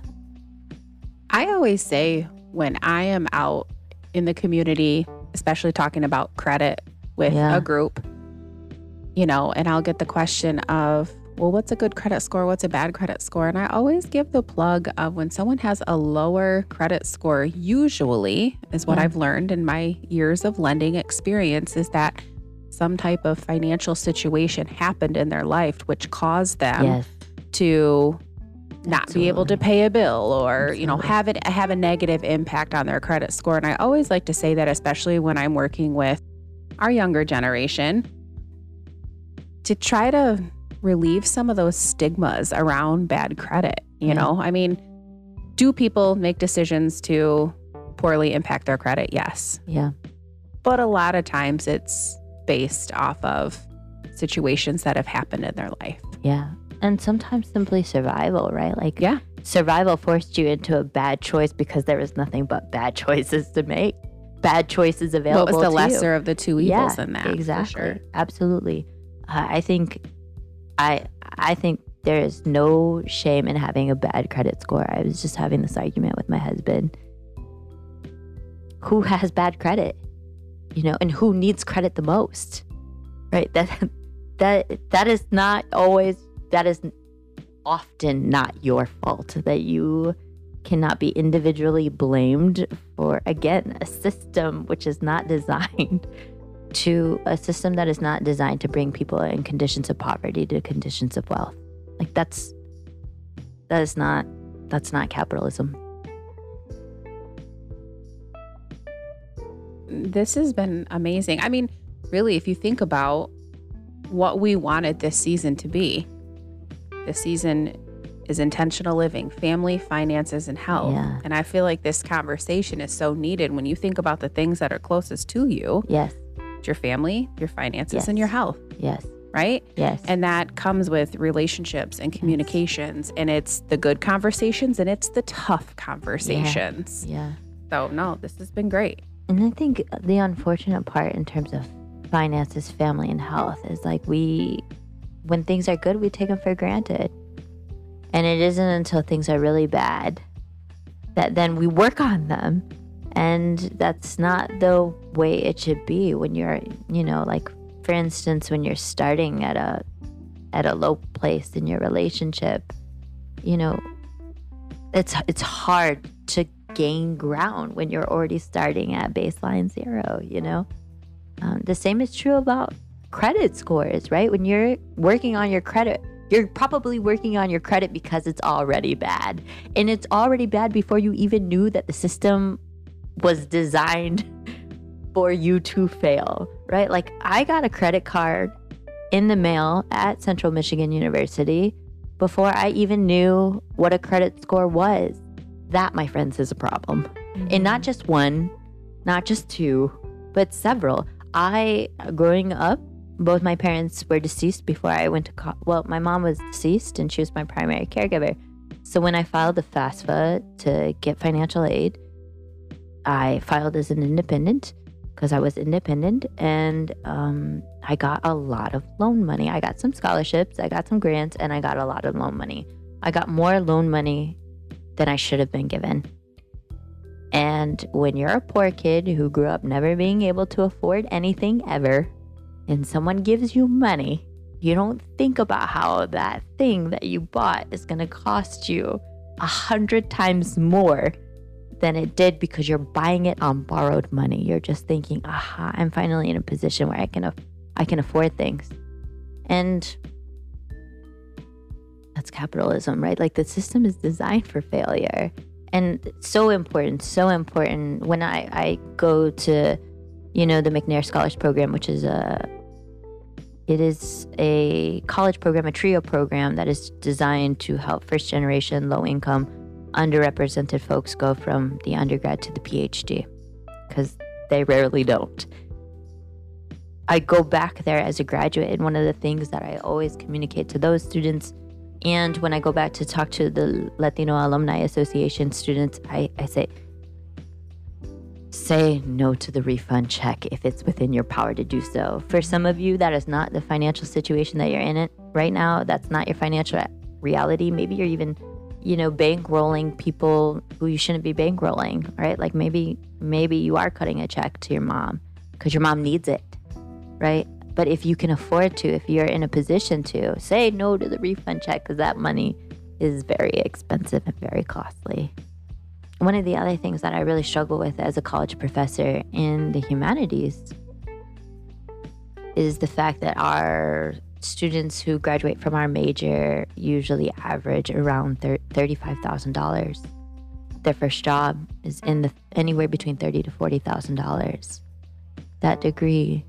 I always say when I am out in the community, especially talking about credit with yeah. a group, you know, and I'll get the question of, well, what's a good credit score? What's a bad credit score? And I always give the plug of when someone has a lower credit score, usually, is what yeah. I've learned in my years of lending experience, is that some type of financial situation happened in their life which caused them yes. to not Absolutely. be able to pay a bill or Absolutely. you know have it have a negative impact on their credit score and i always like to say that especially when i'm working with our younger generation to try to relieve some of those stigmas around bad credit. You know, I mean, do people make decisions to poorly impact their credit? Yes. Yeah. But a lot of times it's based off of situations that have happened in their life. Yeah. And sometimes simply survival, right? Like, yeah. Survival forced you into a bad choice because there was nothing but bad choices to make. Bad choices available. What was the lesser you. of the two evils yeah, in that? Exactly. Sure. Absolutely. Uh, I think I I think there is no shame in having a bad credit score. I was just having this argument with my husband. Who has bad credit? You know, and who needs credit the most? Right? That that that is not always that is often not your fault that you cannot be individually blamed for again a system which is not designed to a system that is not designed to bring people in conditions of poverty to conditions of wealth. Like that's that is not that's not capitalism. This has been amazing. I mean, really if you think about what we wanted this season to be. This season is intentional living, family, finances, and health. Yeah. And I feel like this conversation is so needed when you think about the things that are closest to you. Yes your family, your finances, yes. and your health. Yes. Right? Yes. And that comes with relationships and communications. Yes. And it's the good conversations and it's the tough conversations. Yeah. yeah. So, no, this has been great. And I think the unfortunate part in terms of finances, family, and health is like we when things are good, we take them for granted. And it isn't until things are really bad that then we work on them. And that's not the way it should be when you're, you know, like for instance, when you're starting at a at a low place in your relationship, you know, it's it's hard to gain ground when you're already starting at baseline zero, you know? Um, the same is true about credit scores, right? When you're working on your credit, you're probably working on your credit because it's already bad. And it's already bad before you even knew that the system was designed for you to fail, right? Like, I got a credit card in the mail at Central Michigan University before I even knew what a credit score was. That, my friends, is a problem. Mm-hmm. And not just one, not just two, but several. I, growing up, both my parents were deceased before I went to college. Well, my mom was deceased and she was my primary caregiver. So when I filed the FAFSA to get financial aid, I filed as an independent because I was independent and um, I got a lot of loan money. I got some scholarships, I got some grants, and I got a lot of loan money. I got more loan money than I should have been given. And when you're a poor kid who grew up never being able to afford anything ever, and someone gives you money, you don't think about how that thing that you bought is going to cost you a hundred times more than it did because you're buying it on borrowed money. You're just thinking, aha, I'm finally in a position where I can, af- I can afford things. And that's capitalism, right? Like the system is designed for failure. And so important, so important. When I, I go to, you know, the McNair Scholars Program, which is a it is a college program, a TRIO program that is designed to help first generation, low income, underrepresented folks go from the undergrad to the PhD because they rarely don't. I go back there as a graduate, and one of the things that I always communicate to those students and when I go back to talk to the Latino Alumni Association students, I, I say, say no to the refund check if it's within your power to do so. For some of you, that is not the financial situation that you're in it right now. That's not your financial reality. Maybe you're even, you know, bankrolling people who you shouldn't be bankrolling, right? Like maybe maybe you are cutting a check to your mom because your mom needs it, right? But if you can afford to, if you're in a position to, say no to the refund check because that money is very expensive and very costly. One of the other things that I really struggle with as a college professor in the humanities is the fact that our students who graduate from our major usually average around $35,000. Their first job is in the anywhere between thirty to forty thousand dollars. That degree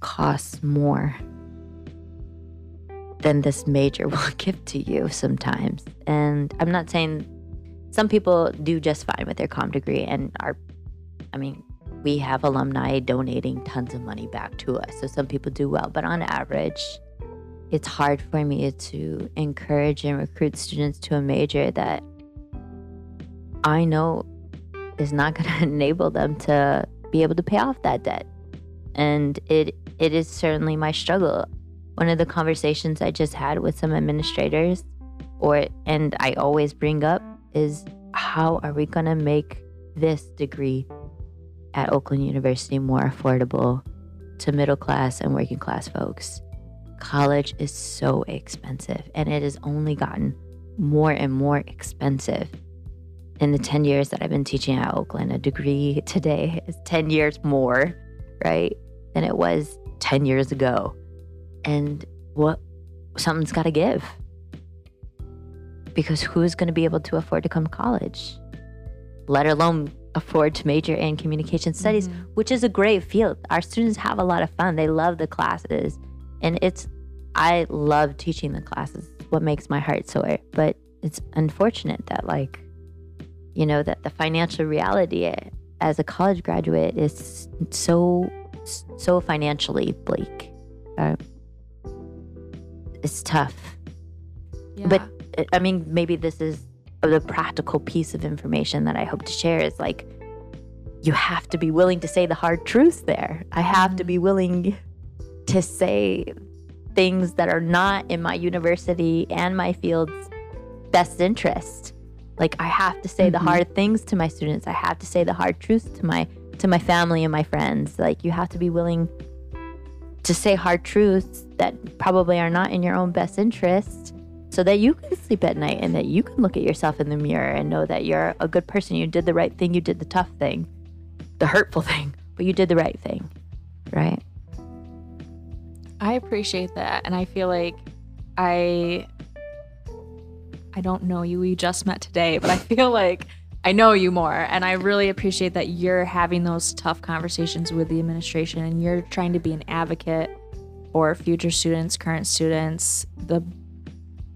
costs more than this major will give to you sometimes. And I'm not saying some people do just fine with their com degree and are, I mean, we have alumni donating tons of money back to us. So some people do well, but on average, it's hard for me to encourage and recruit students to a major that I know is not going to enable them to be able to pay off that debt. And it it is certainly my struggle. One of the conversations I just had with some administrators, or and I always bring up, is how are we going to make this degree at Oakland University more affordable to middle class and working class folks? College is so expensive, and it has only gotten more and more expensive in the 10 years that I've been teaching at Oakland. A degree today is 10 years more, right, than it was 10 years ago. And what something's got to give. Because who's going to be able to afford to come to college? Let alone afford to major in communication studies, mm-hmm. which is a great field. Our students have a lot of fun. They love the classes. And it's, I love teaching the classes. what makes my heart soar. But it's unfortunate that, like, you know, that the financial reality as a college graduate is so so financially bleak. Uh, it's tough. Yeah. But I mean, maybe this is the practical piece of information that I hope to share is like, you have to be willing to say the hard truths there. I have mm-hmm. to be willing to say things that are not in my university and my field's best interest. Like I have to say the Mhm. hard things to my students. I have to say the hard truths to my to my family and my friends. Like you have to be willing to say hard truths that probably are not in your own best interest so that you can sleep at night and that you can look at yourself in the mirror and know that you're a good person. You did the right thing, you did the tough thing, the hurtful thing, but you did the right thing. Right? I appreciate that, and I feel like I I don't know you. We just met today, but I feel like I know you more, and I really appreciate that you're having those tough conversations with the administration, and you're trying to be an advocate for future students, current students, the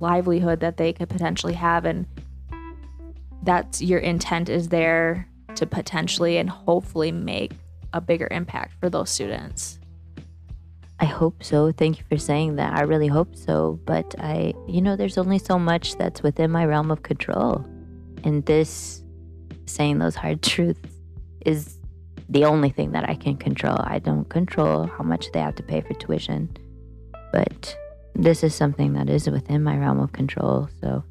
livelihood that they could potentially have, and that's your intent is there to potentially and hopefully make a bigger impact for those students. I hope so. Thank you for saying that. I really hope so. But I, you know, there's only so much that's within my realm of control. And this, saying those hard truths, is the only thing that I can control. I don't control how much they have to pay for tuition. But this is something that is within my realm of control. So,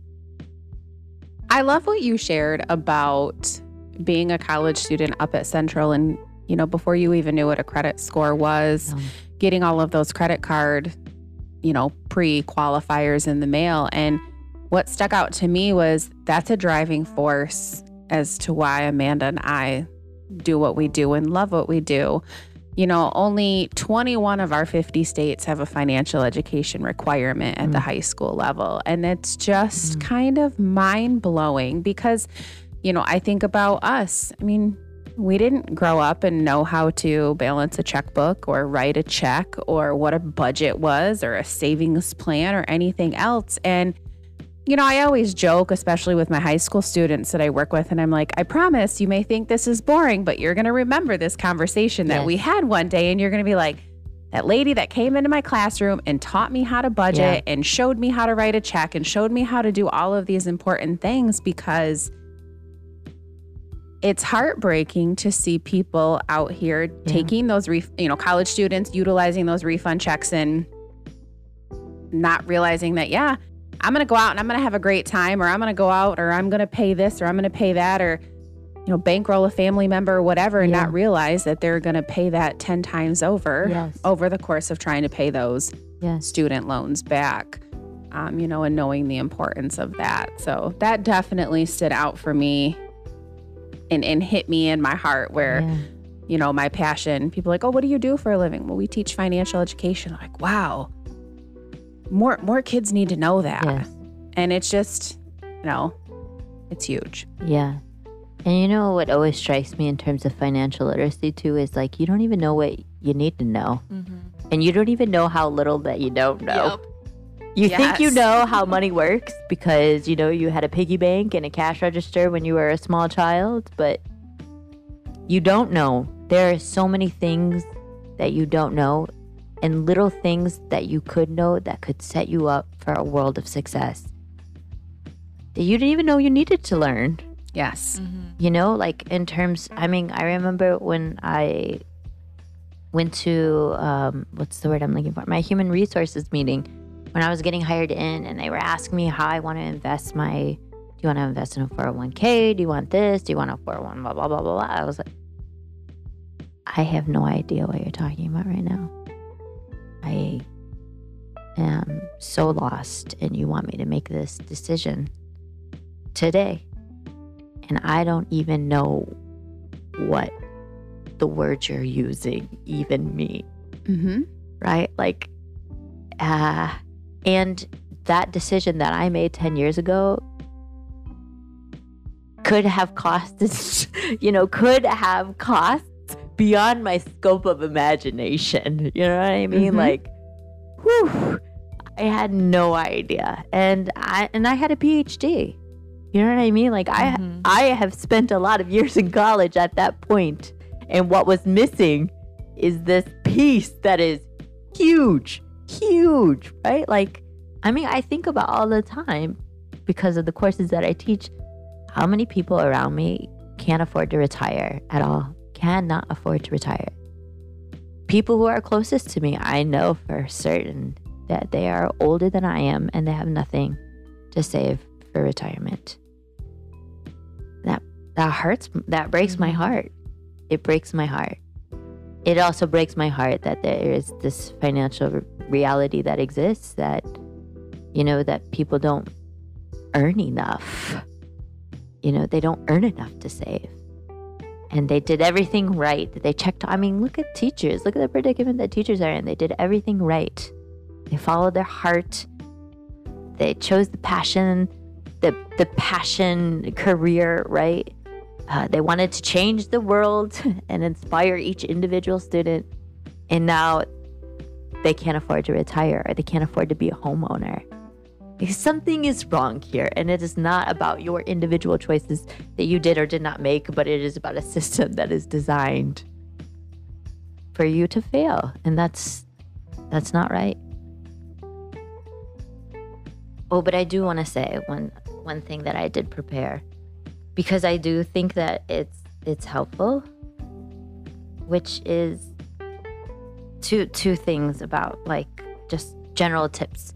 I love what you shared about being a college student up at Central and, you know, before you even knew what a credit score was, um, getting all of those credit card, you know, pre qualifiers in the mail. And what stuck out to me was that's a driving force as to why Amanda and I do what we do and love what we do. You know, only 21 of our 50 states have a financial education requirement at the Mm. high school level. And it's just Mm. kind of mind blowing because, you know, I think about us. I mean, we didn't grow up and know how to balance a checkbook or write a check or what a budget was or a savings plan or anything else. And, you know, I always joke, especially with my high school students that I work with, and I'm like, I promise you may think this is boring, but you're going to remember this conversation that Yes. we had one day, and you're going to be like, that lady that came into my classroom and taught me how to budget and showed me how to write a check and showed me how to do all of these important things because it's heartbreaking to see people out here taking those ref- you know college students utilizing those refund checks and not realizing that yeah i'm going to go out and i'm going to have a great time or i'm going to go out or i'm going to pay this or i'm going to pay that or you know bankroll a family member or whatever and Yeah. not realize that they're going to pay that 10 times over yes. over the course of trying to pay those yes. student loans back um, you know and knowing the importance of that so that definitely stood out for me and, and hit me in my heart where Yeah. you know my passion people are like oh what do you do for a living well we teach financial education I'm like wow more more kids need to know that Yes. and it's just you know it's huge Yeah. And you know what always strikes me in terms of financial literacy too is like you don't even know what you need to know. Mm-hmm. And you don't even know how little that you don't know. You think you know how money works because you know you had a piggy bank and a cash register when you were a small child, but you don't know. There are so many things that you don't know and little things that you could know that could set you up for a world of success that you didn't even know you needed to learn. Yes. Mm-hmm. you know like in terms i mean i remember when i went to um, what's the word i'm looking for? My human resources meeting when i was getting hired in and they were asking me how i want to invest my do you want to invest in a 401k do you want this? Do you want a 401 blah blah blah blah blah. I was like i have no idea what you're talking about right now i am so lost and you want me to make this decision today and I don't even know what the words you're using even mean, mm-hmm. right? Like, uh, and that decision that I made 10 years ago could have cost, you know, could have costs beyond my scope of imagination. You know what I mean? Mhm. Like, whew, I had no idea. And I, and I had a PhD. You know what I mean? Like, I, Mhm. I have spent a lot of years in college at that point, and what was missing is this piece that is huge, huge, right? Like, I mean, I think about all the time because of the courses that I teach, how many people around me can't afford to retire at all, cannot afford to retire. People who are closest to me, I know for certain that they are older than I am and they have nothing to save for retirement. That that hurts that breaks my mm-hmm. heart. It breaks my heart. It also breaks my heart that there is this financial reality that exists that you know that people don't earn enough. You know, they don't earn enough to save and they did everything right. They checked. I mean, look at teachers. Look at the predicament that teachers are in. They did everything right. They followed their heart. They chose the passion, the the passion career, right? Uh, they wanted to change the world and inspire each individual student. And now they can't afford to retire or they can't afford to be a homeowner something is wrong here and it is not about your individual choices that you did or did not make but it is about a system that is designed for you to fail and that's that's not right. Oh but i do want to say one one thing that i did prepare because i do think that it's it's helpful which is two two things about like just general tips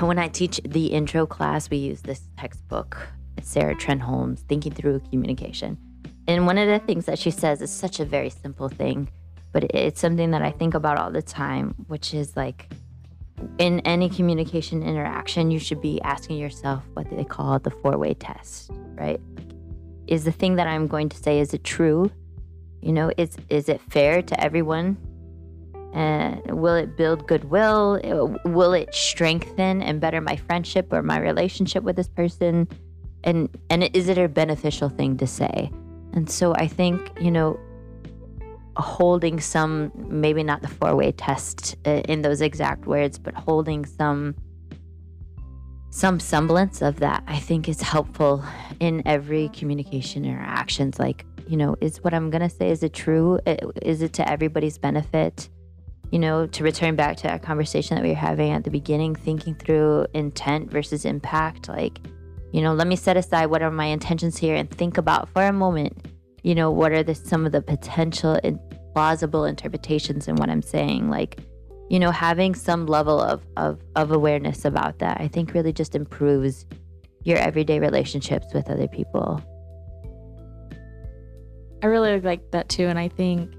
when I teach the intro class, we use this textbook, Sarah Trenholm's, Thinking Through Communication. And one of the things that she says is such a very simple thing, but it's something that I think about all the time, which is like in any communication interaction, you should be asking yourself what they call the four way test, right? Is the thing that I'm going to say, is it true? You know, is, is it fair to everyone and will it build goodwill? Will it strengthen and better my friendship or my relationship with this person? And and is it a beneficial thing to say? And so I think you know, holding some maybe not the four way test uh, in those exact words, but holding some some semblance of that I think is helpful in every communication interactions. Like you know, is what I'm gonna say is it true? Is it to everybody's benefit? You know, to return back to that conversation that we were having at the beginning, thinking through intent versus impact, like, you know, let me set aside what are my intentions here and think about for a moment, you know, what are the, some of the potential and plausible interpretations in what I'm saying. Like, you know, having some level of, of, of awareness about that, I think really just improves your everyday relationships with other people. I really like that too. And I think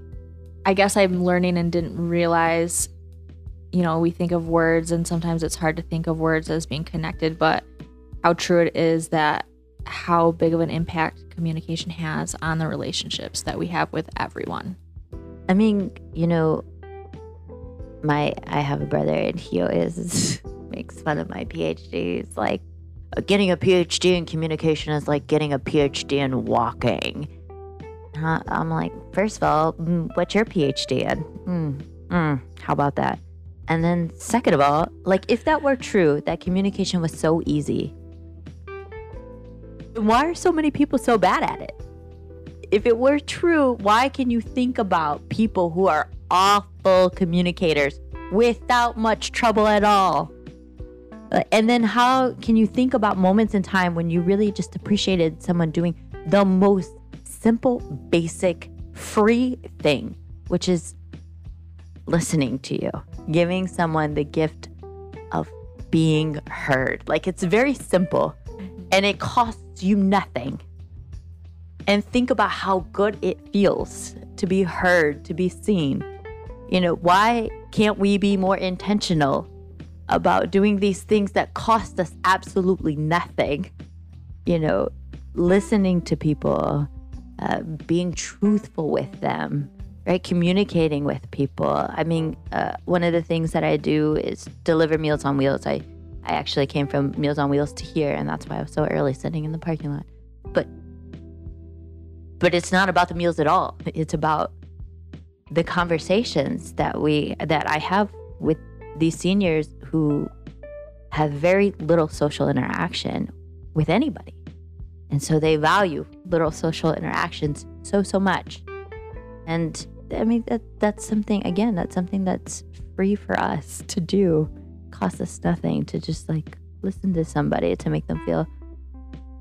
I guess I'm learning and didn't realize, you know, we think of words and sometimes it's hard to think of words as being connected, but how true it is that how big of an impact communication has on the relationships that we have with everyone. I mean, you know, my I have a brother and he always makes fun of my PhD. It's like getting a PhD in communication is like getting a PhD in walking. I'm like, first of all, mm, what's your PhD in? Mm, mm, how about that? And then, second of all, like, if that were true, that communication was so easy, why are so many people so bad at it? If it were true, why can you think about people who are awful communicators without much trouble at all? And then, how can you think about moments in time when you really just appreciated someone doing the most simple, basic, free thing, which is listening to you, giving someone the gift of being heard. Like it's very simple and it costs you nothing. And think about how good it feels to be heard, to be seen. You know, why can't we be more intentional about doing these things that cost us absolutely nothing? You know, listening to people, uh, being truthful with them, right? Communicating with people. I mean, uh, one of the things that I do is deliver Meals on Wheels. I, I actually came from Meals on Wheels to here, and that's why I was so early sitting in the parking lot. But, but it's not about the meals at all. It's about the conversations that we that I have with these seniors who have very little social interaction with anybody. And so they value little social interactions so, so much. And I mean, that, that's something, again, that's something that's free for us to do. Costs us nothing to just like listen to somebody to make them feel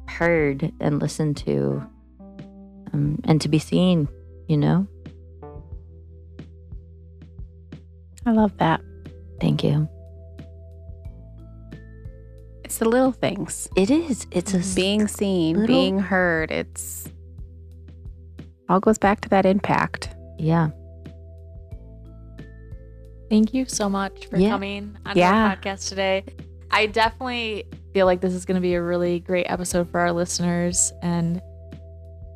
heard and listened to um, and to be seen, you know? I love that. Thank you. It's the little things. It is. It's a s- Being seen, little- being heard. It's all goes back to that impact. yeah. Thank you so much for Yeah. coming on Yeah. our podcast today. I definitely feel like this is going to be a really great episode for our listeners. And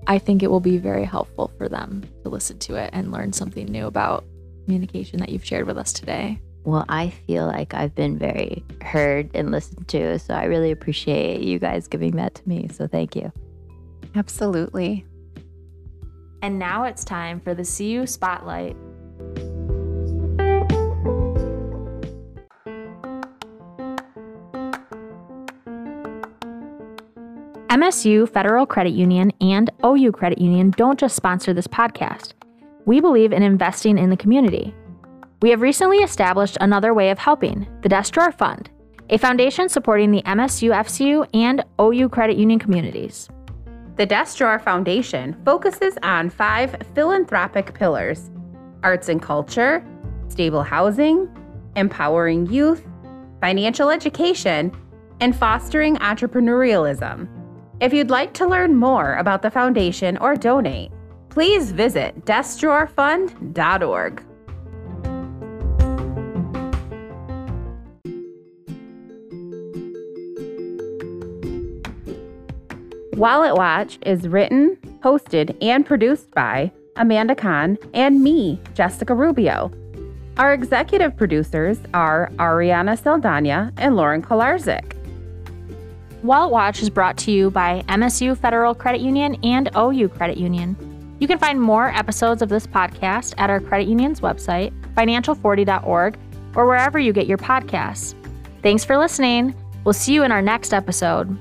I think it will be very helpful for them to listen to it and learn something new about communication that you've shared with us today. Well, I feel like I've been very heard and listened to. So I really appreciate you guys giving that to me. So thank you. Absolutely. And now it's time for the CU Spotlight. MSU Federal Credit Union and OU Credit Union don't just sponsor this podcast. We believe in investing in the community. We have recently established another way of helping the Desk Drawer Fund, a foundation supporting the MSU FCU and OU Credit Union communities. The Desk Drawer Foundation focuses on five philanthropic pillars arts and culture, stable housing, empowering youth, financial education, and fostering entrepreneurialism. If you'd like to learn more about the foundation or donate, please visit deskdrawerfund.org. Wallet Watch is written, hosted, and produced by Amanda Kahn and me, Jessica Rubio. Our executive producers are Ariana Saldana and Lauren Kolarzik. Wallet Watch is brought to you by MSU Federal Credit Union and OU Credit Union. You can find more episodes of this podcast at our credit union's website, financial40.org, or wherever you get your podcasts. Thanks for listening. We'll see you in our next episode.